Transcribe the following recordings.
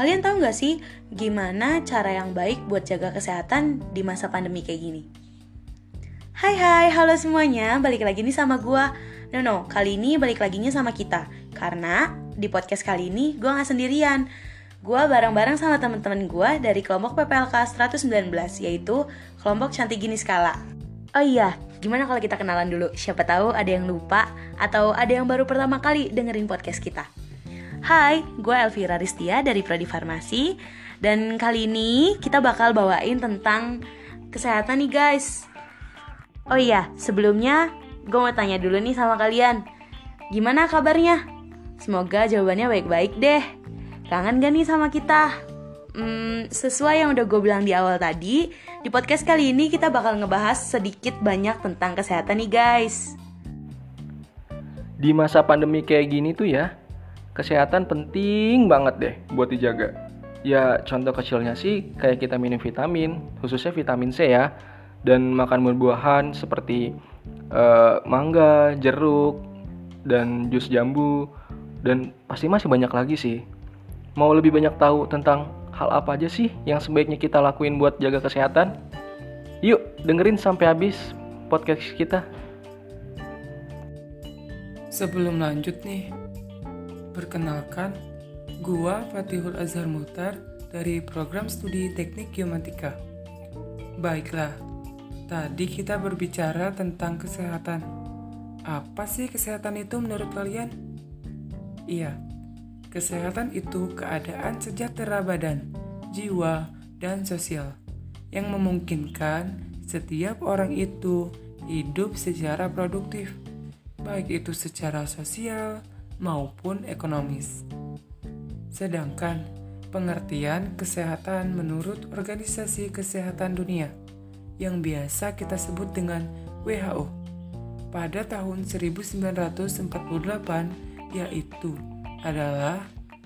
Kalian tahu nggak sih gimana cara yang baik buat jaga kesehatan di masa pandemi kayak gini? Hai hai, halo semuanya, balik lagi nih sama gue No no, kali ini balik laginya sama kita. Karena di podcast kali ini gue gak sendirian. Gue bareng-bareng sama temen-temen gue dari kelompok PPLK 119 Yaitu kelompok Cantik Gini Skala. Oh iya, gimana kalau kita kenalan dulu? Siapa tahu ada yang lupa atau ada yang baru pertama kali dengerin podcast kita Hai, gue Elvira Ristia dari Prodi Farmasi. Dan kali ini kita bakal bawain tentang kesehatan nih guys. Oh iya, sebelumnya gue mau tanya dulu nih sama kalian. Gimana kabarnya? Semoga jawabannya baik-baik deh. Kangen gak nih sama kita? Hmm, sesuai yang udah gue bilang di awal tadi Di podcast kali ini kita bakal ngebahas sedikit banyak tentang kesehatan nih guys. Di masa pandemi kayak gini tuh ya kesehatan penting banget deh buat dijaga. Ya contoh kecilnya sih kayak kita minum vitamin, khususnya vitamin C ya, dan makan buah-buahan seperti uh, mangga, jeruk, dan jus jambu, dan pasti masih banyak lagi sih. Mau lebih banyak tahu tentang hal apa aja sih yang sebaiknya kita lakuin buat jaga kesehatan? Yuk dengerin sampai habis podcast kita. Sebelum lanjut nih, Perkenalkan, gua Fatihul Azhar Mutar dari program studi Teknik Geomatika. Baiklah, tadi kita berbicara tentang kesehatan. Apa sih kesehatan itu menurut kalian? Iya, kesehatan itu keadaan sejahtera badan, jiwa, dan sosial yang memungkinkan setiap orang itu hidup secara produktif, baik itu secara sosial, maupun ekonomis. Sedangkan pengertian kesehatan menurut Organisasi Kesehatan Dunia yang biasa kita sebut dengan WHO pada tahun 1948 yaitu adalah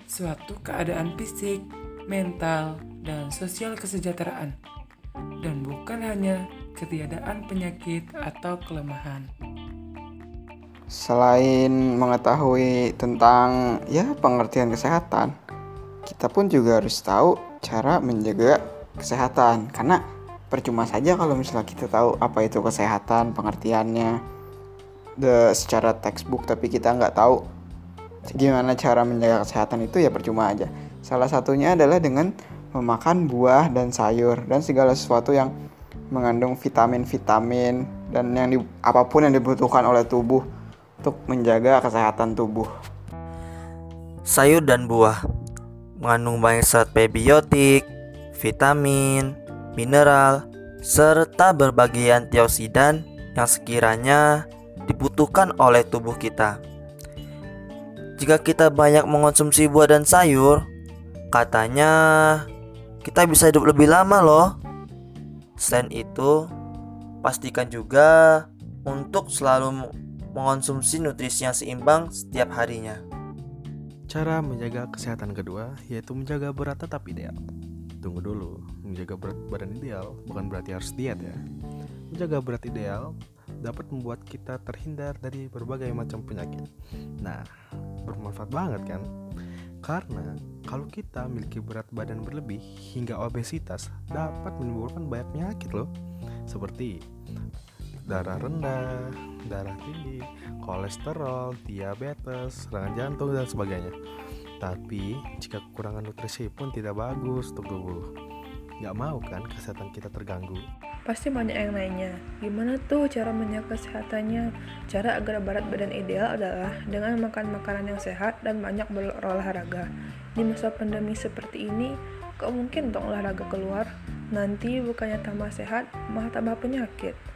suatu keadaan fisik, mental, dan sosial kesejahteraan dan bukan hanya ketiadaan penyakit atau kelemahan. Selain mengetahui tentang ya pengertian kesehatan, kita pun juga harus tahu cara menjaga kesehatan. Karena percuma saja kalau misalnya kita tahu apa itu kesehatan, pengertiannya. The secara textbook tapi kita nggak tahu gimana cara menjaga kesehatan itu ya percuma aja. Salah satunya adalah dengan memakan buah dan sayur dan segala sesuatu yang mengandung vitamin-vitamin dan yang di, apa pun yang dibutuhkan oleh tubuh untuk menjaga kesehatan tubuh. Sayur dan buah mengandung banyak zat prebiotik, vitamin, mineral, serta berbagai antioksidan yang sekiranya dibutuhkan oleh tubuh kita. Jika kita banyak mengonsumsi buah dan sayur, katanya kita bisa hidup lebih lama loh. Selain itu, pastikan juga untuk selalu mengonsumsi nutrisi yang seimbang setiap harinya. Cara menjaga kesehatan kedua yaitu menjaga berat tetap ideal. Tunggu dulu, menjaga berat badan ideal bukan berarti harus diet ya. Menjaga berat ideal dapat membuat kita terhindar dari berbagai macam penyakit. Nah, bermanfaat banget kan? Karena kalau kita memiliki berat badan berlebih hingga obesitas dapat menimbulkan banyak penyakit loh. Seperti darah rendah, darah tinggi, kolesterol, diabetes, serangan jantung, dan sebagainya. Tapi, jika kekurangan nutrisi pun tidak bagus untuk tubuh. Gak mau kan kesehatan kita terganggu? Pasti banyak yang nanya, gimana tuh cara menjaga kesehatannya? Cara agar berat badan ideal adalah dengan makan makanan yang sehat dan banyak berolahraga. Di masa pandemi seperti ini, kok mungkin untuk olahraga keluar? Nanti bukannya tambah sehat, malah tambah penyakit.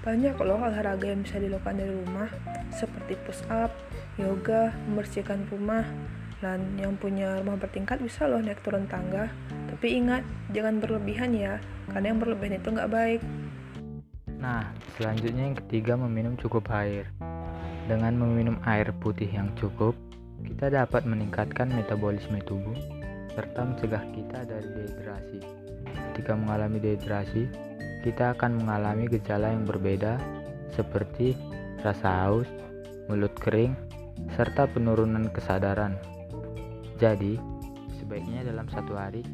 Banyak loh olahraga yang bisa dilakukan dari rumah, seperti push up, yoga, membersihkan rumah, dan yang punya rumah bertingkat bisa loh naik turun tangga. Tapi ingat, jangan berlebihan ya, karena yang berlebihan itu nggak baik. Nah, selanjutnya yang ketiga meminum cukup air. Dengan meminum air putih yang cukup, kita dapat meningkatkan metabolisme tubuh serta mencegah kita dari dehidrasi. Ketika mengalami dehidrasi, kita akan mengalami gejala yang berbeda seperti rasa haus, mulut kering, serta penurunan kesadaran. Jadi, sebaiknya dalam satu hari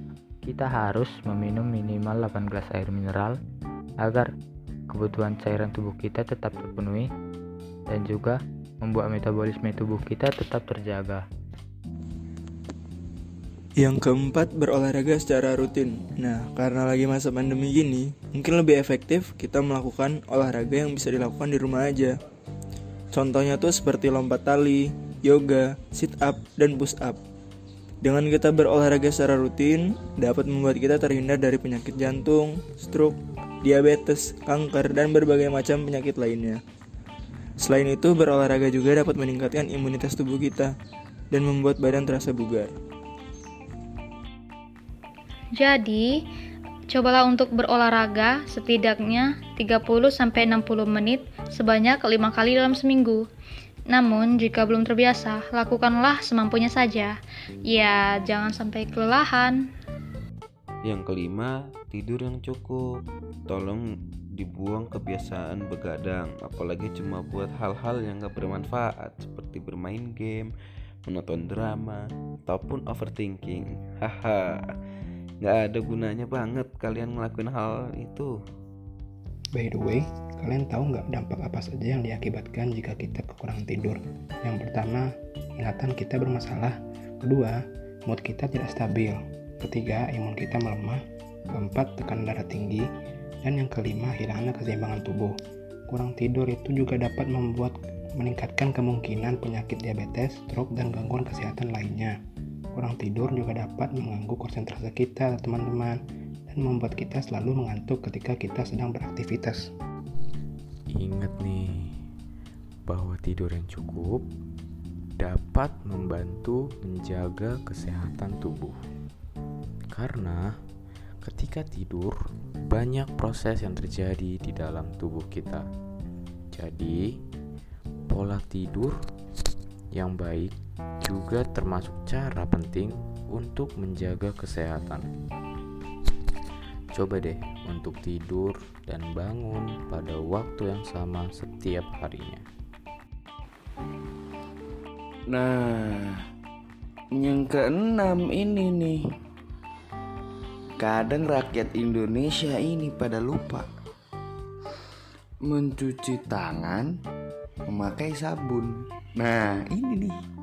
kita harus meminum minimal 8 gelas air mineral agar kebutuhan cairan tubuh kita tetap terpenuhi dan juga membuat metabolisme tubuh kita tetap terjaga. Yang keempat, berolahraga secara rutin. Nah, karena lagi masa pandemi gini, mungkin lebih efektif kita melakukan olahraga yang bisa dilakukan di rumah aja. Contohnya tuh seperti lompat tali, yoga, sit up, dan push up. Dengan kita berolahraga secara rutin, dapat membuat kita terhindar dari penyakit jantung, stroke, diabetes, kanker, dan berbagai macam penyakit lainnya. Selain itu, berolahraga juga dapat meningkatkan imunitas tubuh kita dan membuat badan terasa bugar. Jadi, cobalah untuk berolahraga setidaknya 30-60 menit sebanyak 5 kali dalam seminggu. Namun, jika belum terbiasa, lakukanlah semampunya saja. Ya, jangan sampai kelelahan. Yang kelima, tidur yang cukup. Tolong dibuang kebiasaan begadang, apalagi cuma buat hal-hal yang gak bermanfaat seperti bermain game, menonton drama, ataupun overthinking. Haha nggak ada gunanya banget kalian ngelakuin hal itu. By the way, kalian tahu nggak dampak apa saja yang diakibatkan jika kita kekurangan tidur? Yang pertama, ingatan kita bermasalah. Kedua, mood kita tidak stabil. Ketiga, imun kita melemah. Keempat, tekanan darah tinggi. Dan yang kelima, hilangnya keseimbangan tubuh. Kurang tidur itu juga dapat membuat meningkatkan kemungkinan penyakit diabetes, stroke, dan gangguan kesehatan lainnya. Kurang tidur juga dapat mengganggu konsentrasi kita, teman-teman, dan membuat kita selalu mengantuk ketika kita sedang beraktivitas. Ingat nih, bahwa tidur yang cukup dapat membantu menjaga kesehatan tubuh. Karena ketika tidur, banyak proses yang terjadi di dalam tubuh kita. Jadi, pola tidur yang baik juga termasuk cara penting untuk menjaga kesehatan. Coba deh untuk tidur dan bangun pada waktu yang sama setiap harinya. Nah, yang keenam ini nih. Kadang rakyat Indonesia ini pada lupa mencuci tangan memakai sabun. Nah, ini nih.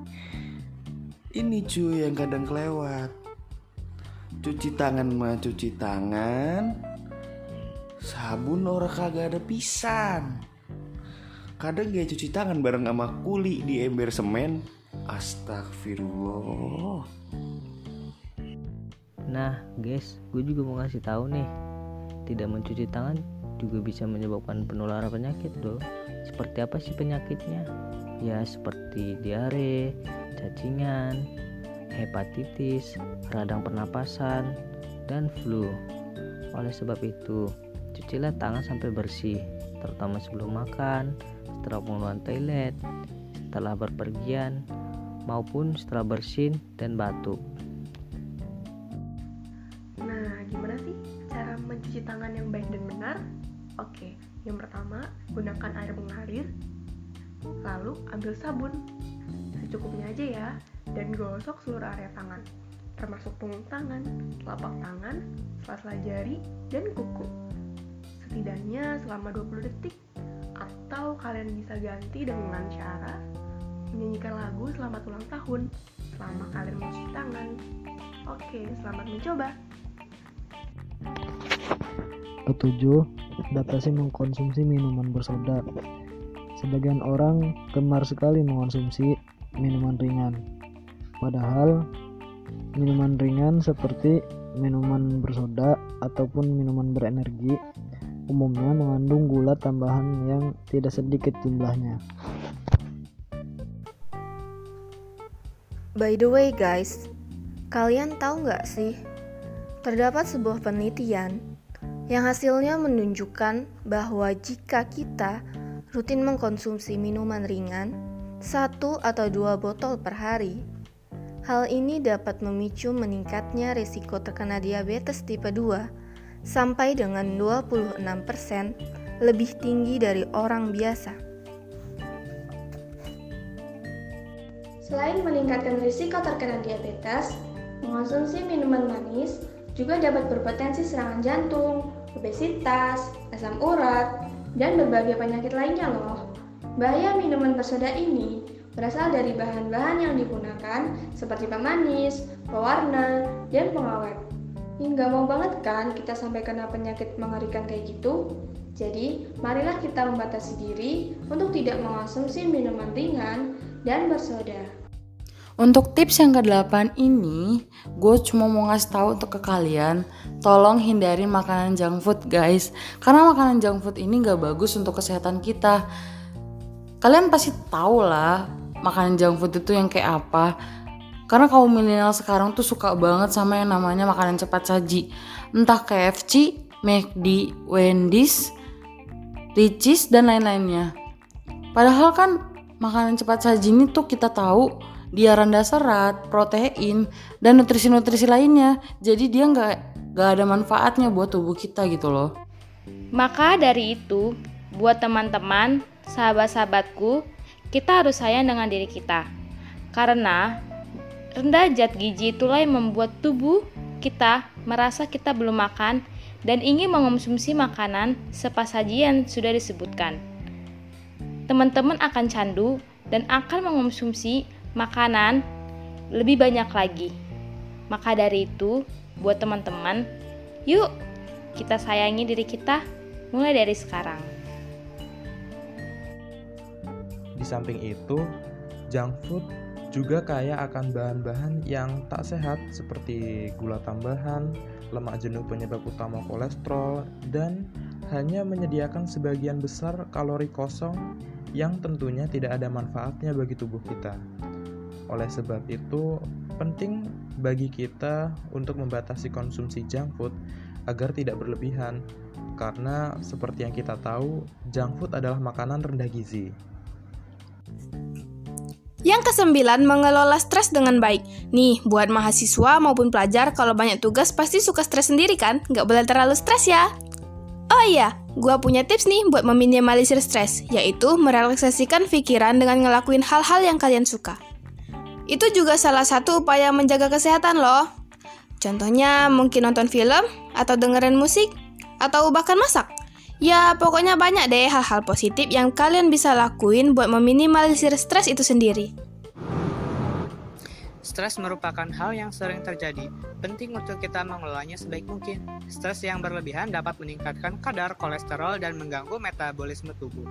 Ini cuy yang kadang kelewat. Cuci tangan mah cuci tangan. Sabun orang kagak ada pisan. Kadang gak cuci tangan bareng sama kuli di ember semen. Astagfirullah. Nah, guys, gue juga mau ngasih tahu nih. Tidak mencuci tangan juga bisa menyebabkan penularan penyakit loh. Seperti apa sih penyakitnya? Ya seperti diare, cacingan, hepatitis, radang pernapasan, dan flu. Oleh sebab itu, cucilah tangan sampai bersih, terutama sebelum makan, setelah penggunaan toilet, setelah berpergian, maupun setelah bersin dan batuk. Nah, gimana sih cara mencuci tangan yang baik dan benar? Oke, yang pertama, gunakan air mengalir. Lalu, ambil sabun. Secukupnya aja ya, dan gosok seluruh area tangan, termasuk punggung tangan, telapak tangan, sela-sela jari, dan kuku. Setidaknya selama 20 detik, atau kalian bisa ganti dengan cara menyanyikan lagu selamat ulang tahun selama kalian mencuci tangan. Oke, selamat mencoba. Ketujuh, batasi mengkonsumsi minuman bersoda. Sebagian orang gemar sekali mengonsumsi minuman ringan. Padahal minuman ringan seperti minuman bersoda ataupun minuman berenergi umumnya mengandung gula tambahan yang tidak sedikit jumlahnya. By the way guys, kalian tahu nggak sih? Terdapat sebuah penelitian yang hasilnya menunjukkan bahwa jika kita rutin mengkonsumsi minuman ringan, satu atau dua botol per hari, hal ini dapat memicu meningkatnya risiko terkena diabetes tipe 2 sampai dengan 26% lebih tinggi dari orang biasa. Selain meningkatkan risiko terkena diabetes, Mengonsumsi minuman manis juga dapat berpotensi serangan jantung, obesitas, asam urat, dan berbagai penyakit lainnya loh. Bahaya minuman bersoda ini berasal dari bahan-bahan yang digunakan seperti pemanis, pewarna, dan pengawet. Hingga mau banget kan kita sampai kena penyakit mengerikan kayak gitu? Jadi, marilah kita membatasi diri untuk tidak mengonsumsi minuman ringan dan bersoda. Untuk tips yang ke-8 ini, gue cuma mau ngasih tahu untuk ke kalian, tolong hindari makanan junk food guys. Karena makanan junk food ini gak bagus untuk kesehatan kita. Kalian pasti tahu lah makanan junk food itu yang kayak apa. Karena kaum milenial sekarang tuh suka banget sama yang namanya makanan cepat saji. Entah KFC, McD, Wendy's, Ricis, dan lain-lainnya. Padahal kan makanan cepat saji ini tuh kita tahu dia rendah serat, protein, dan nutrisi-nutrisi lainnya. Jadi dia nggak nggak ada manfaatnya buat tubuh kita gitu loh. Maka dari itu, buat teman-teman, sahabat-sahabatku, kita harus sayang dengan diri kita. Karena rendah zat gizi itulah yang membuat tubuh kita merasa kita belum makan dan ingin mengonsumsi makanan sepasaji yang sudah disebutkan. Teman-teman akan candu dan akan mengonsumsi makanan lebih banyak lagi. Maka dari itu, buat teman-teman, yuk kita sayangi diri kita mulai dari sekarang. Samping itu, junk food juga kaya akan bahan-bahan yang tak sehat seperti gula tambahan, lemak jenuh penyebab utama kolesterol, dan hanya menyediakan sebagian besar kalori kosong yang tentunya tidak ada manfaatnya bagi tubuh kita. Oleh sebab itu, penting bagi kita untuk membatasi konsumsi junk food agar tidak berlebihan, karena seperti yang kita tahu, junk food adalah makanan rendah gizi. Yang kesembilan, mengelola stres dengan baik. Nih, buat mahasiswa maupun pelajar, kalau banyak tugas pasti suka stres sendiri kan? Nggak boleh terlalu stres ya. Oh iya, gua punya tips nih buat meminimalisir stres, yaitu merelaksasikan pikiran dengan ngelakuin hal-hal yang kalian suka. Itu juga salah satu upaya menjaga kesehatan loh. Contohnya mungkin nonton film, atau dengerin musik, atau bahkan masak. Ya, pokoknya banyak deh hal-hal positif yang kalian bisa lakuin buat meminimalisir stres itu sendiri. Stres merupakan hal yang sering terjadi. Penting untuk kita mengelolanya sebaik mungkin. Stres yang berlebihan dapat meningkatkan kadar kolesterol dan mengganggu metabolisme tubuh.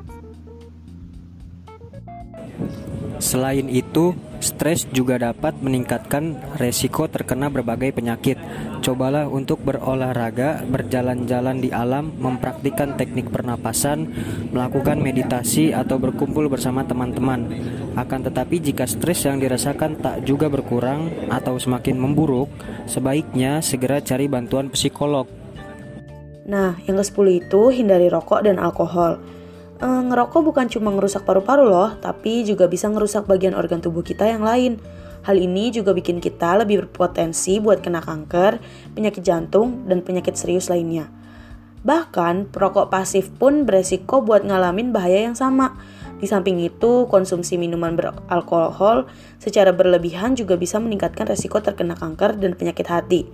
Selain itu, stres juga dapat meningkatkan resiko terkena berbagai penyakit. Cobalah untuk berolahraga, berjalan-jalan di alam, mempraktikkan teknik pernapasan, melakukan meditasi atau berkumpul bersama teman-teman. Akan tetapi jika stres yang dirasakan tak juga berkurang atau semakin memburuk, sebaiknya segera cari bantuan psikolog. Nah, yang ke-10 itu hindari rokok dan alkohol e, ngerokok bukan cuma ngerusak paru-paru loh, tapi juga bisa ngerusak bagian organ tubuh kita yang lain. Hal ini juga bikin kita lebih berpotensi buat kena kanker, penyakit jantung, dan penyakit serius lainnya. Bahkan, perokok pasif pun beresiko buat ngalamin bahaya yang sama. Di samping itu, konsumsi minuman beralkohol secara berlebihan juga bisa meningkatkan resiko terkena kanker dan penyakit hati.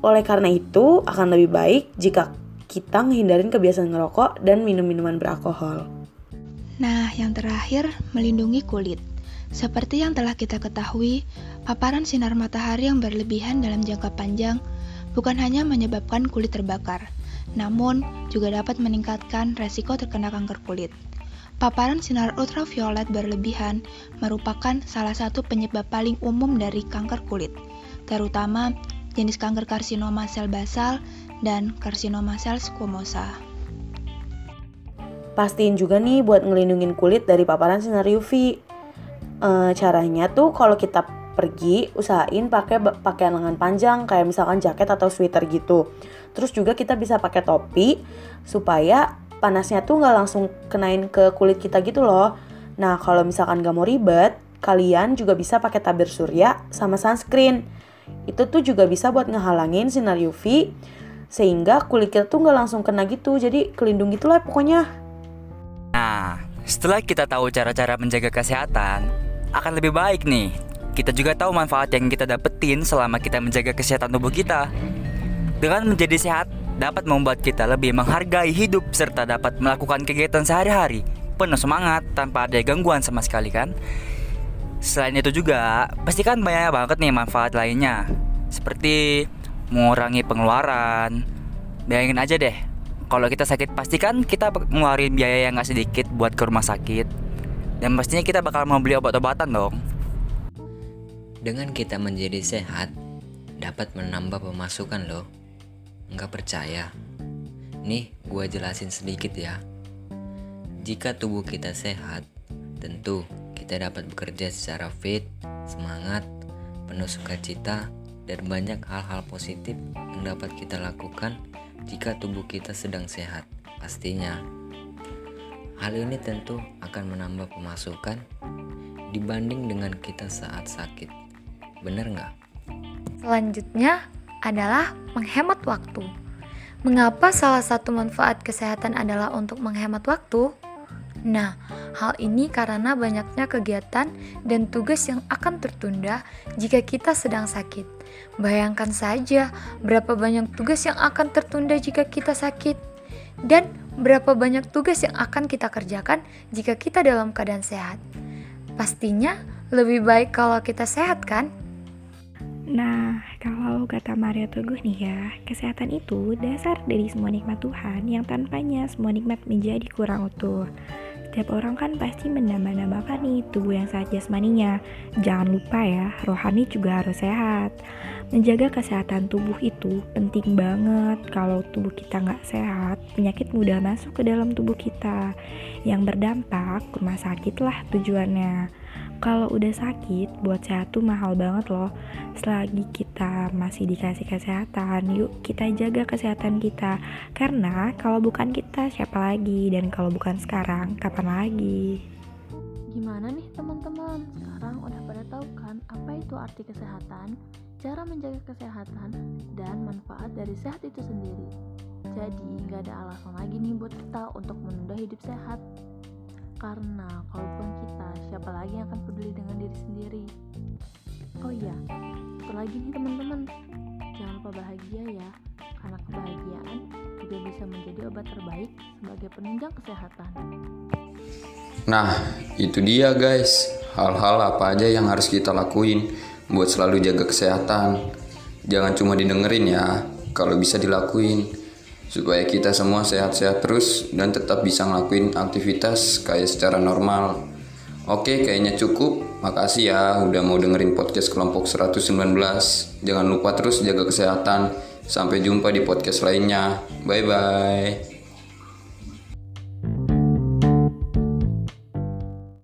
Oleh karena itu, akan lebih baik jika kita menghindarin kebiasaan ngerokok dan minum minuman beralkohol. Nah, yang terakhir, melindungi kulit. Seperti yang telah kita ketahui, paparan sinar matahari yang berlebihan dalam jangka panjang bukan hanya menyebabkan kulit terbakar, namun juga dapat meningkatkan resiko terkena kanker kulit. Paparan sinar ultraviolet berlebihan merupakan salah satu penyebab paling umum dari kanker kulit, terutama jenis kanker karsinoma sel basal dan karsinoma sel squamosa. Pastiin juga nih buat ngelindungin kulit dari paparan sinar UV. E, caranya tuh kalau kita pergi usahain pakai pakaian lengan panjang kayak misalkan jaket atau sweater gitu. Terus juga kita bisa pakai topi supaya panasnya tuh nggak langsung kenain ke kulit kita gitu loh. Nah kalau misalkan nggak mau ribet, kalian juga bisa pakai tabir surya sama sunscreen. Itu tuh juga bisa buat ngehalangin sinar UV sehingga kulit kita tuh nggak langsung kena gitu jadi kelindung gitulah pokoknya nah setelah kita tahu cara-cara menjaga kesehatan akan lebih baik nih kita juga tahu manfaat yang kita dapetin selama kita menjaga kesehatan tubuh kita. Dengan menjadi sehat, dapat membuat kita lebih menghargai hidup serta dapat melakukan kegiatan sehari-hari penuh semangat tanpa ada gangguan sama sekali kan. Selain itu juga, pastikan banyak banget nih manfaat lainnya, seperti mengurangi pengeluaran. Bayangin aja deh, kalau kita sakit pastikan kita ngeluarin biaya yang gak sedikit buat ke rumah sakit. Dan pastinya kita bakal mau beli obat-obatan dong. Dengan kita menjadi sehat, dapat menambah pemasukan loh. Nggak percaya? Nih, gua jelasin sedikit ya. Jika tubuh kita sehat, tentu kita dapat bekerja secara fit, semangat, penuh sukacita, dan banyak hal-hal positif yang dapat kita lakukan jika tubuh kita sedang sehat. Pastinya, hal ini tentu akan menambah pemasukan dibanding dengan kita saat sakit. Bener nggak? Selanjutnya adalah menghemat waktu. Mengapa salah satu manfaat kesehatan adalah untuk menghemat waktu? Nah, hal ini karena banyaknya kegiatan dan tugas yang akan tertunda jika kita sedang sakit. Bayangkan saja berapa banyak tugas yang akan tertunda jika kita sakit, dan berapa banyak tugas yang akan kita kerjakan jika kita dalam keadaan sehat. Pastinya lebih baik kalau kita sehat, kan? Nah, kalau kata Mario Teguh nih ya, kesehatan itu dasar dari semua nikmat Tuhan yang tanpanya semua nikmat menjadi kurang utuh. Setiap orang kan pasti menambah-nambahkan nih tubuh yang sehat jasmaninya. Jangan lupa ya, rohani juga harus sehat. Menjaga kesehatan tubuh itu penting banget. Kalau tubuh kita nggak sehat, penyakit mudah masuk ke dalam tubuh kita. Yang berdampak, rumah sakit lah tujuannya kalau udah sakit buat sehat tuh mahal banget loh selagi kita masih dikasih kesehatan yuk kita jaga kesehatan kita karena kalau bukan kita siapa lagi dan kalau bukan sekarang kapan lagi Gimana nih teman-teman? Sekarang udah pada tahu kan apa itu arti kesehatan, cara menjaga kesehatan, dan manfaat dari sehat itu sendiri. Jadi nggak ada alasan lagi nih buat kita untuk menunda hidup sehat. Karena kalau bukan kita, siapa lagi yang akan peduli dengan diri sendiri? Oh iya, satu lagi nih teman-teman, jangan lupa bahagia ya, karena kebahagiaan juga bisa menjadi obat terbaik sebagai penunjang kesehatan. Nah, itu dia guys, hal-hal apa aja yang harus kita lakuin buat selalu jaga kesehatan. Jangan cuma didengerin ya, kalau bisa dilakuin supaya kita semua sehat-sehat terus dan tetap bisa ngelakuin aktivitas kayak secara normal. Oke, kayaknya cukup. Makasih ya udah mau dengerin podcast kelompok 119. Jangan lupa terus jaga kesehatan. Sampai jumpa di podcast lainnya. Bye bye.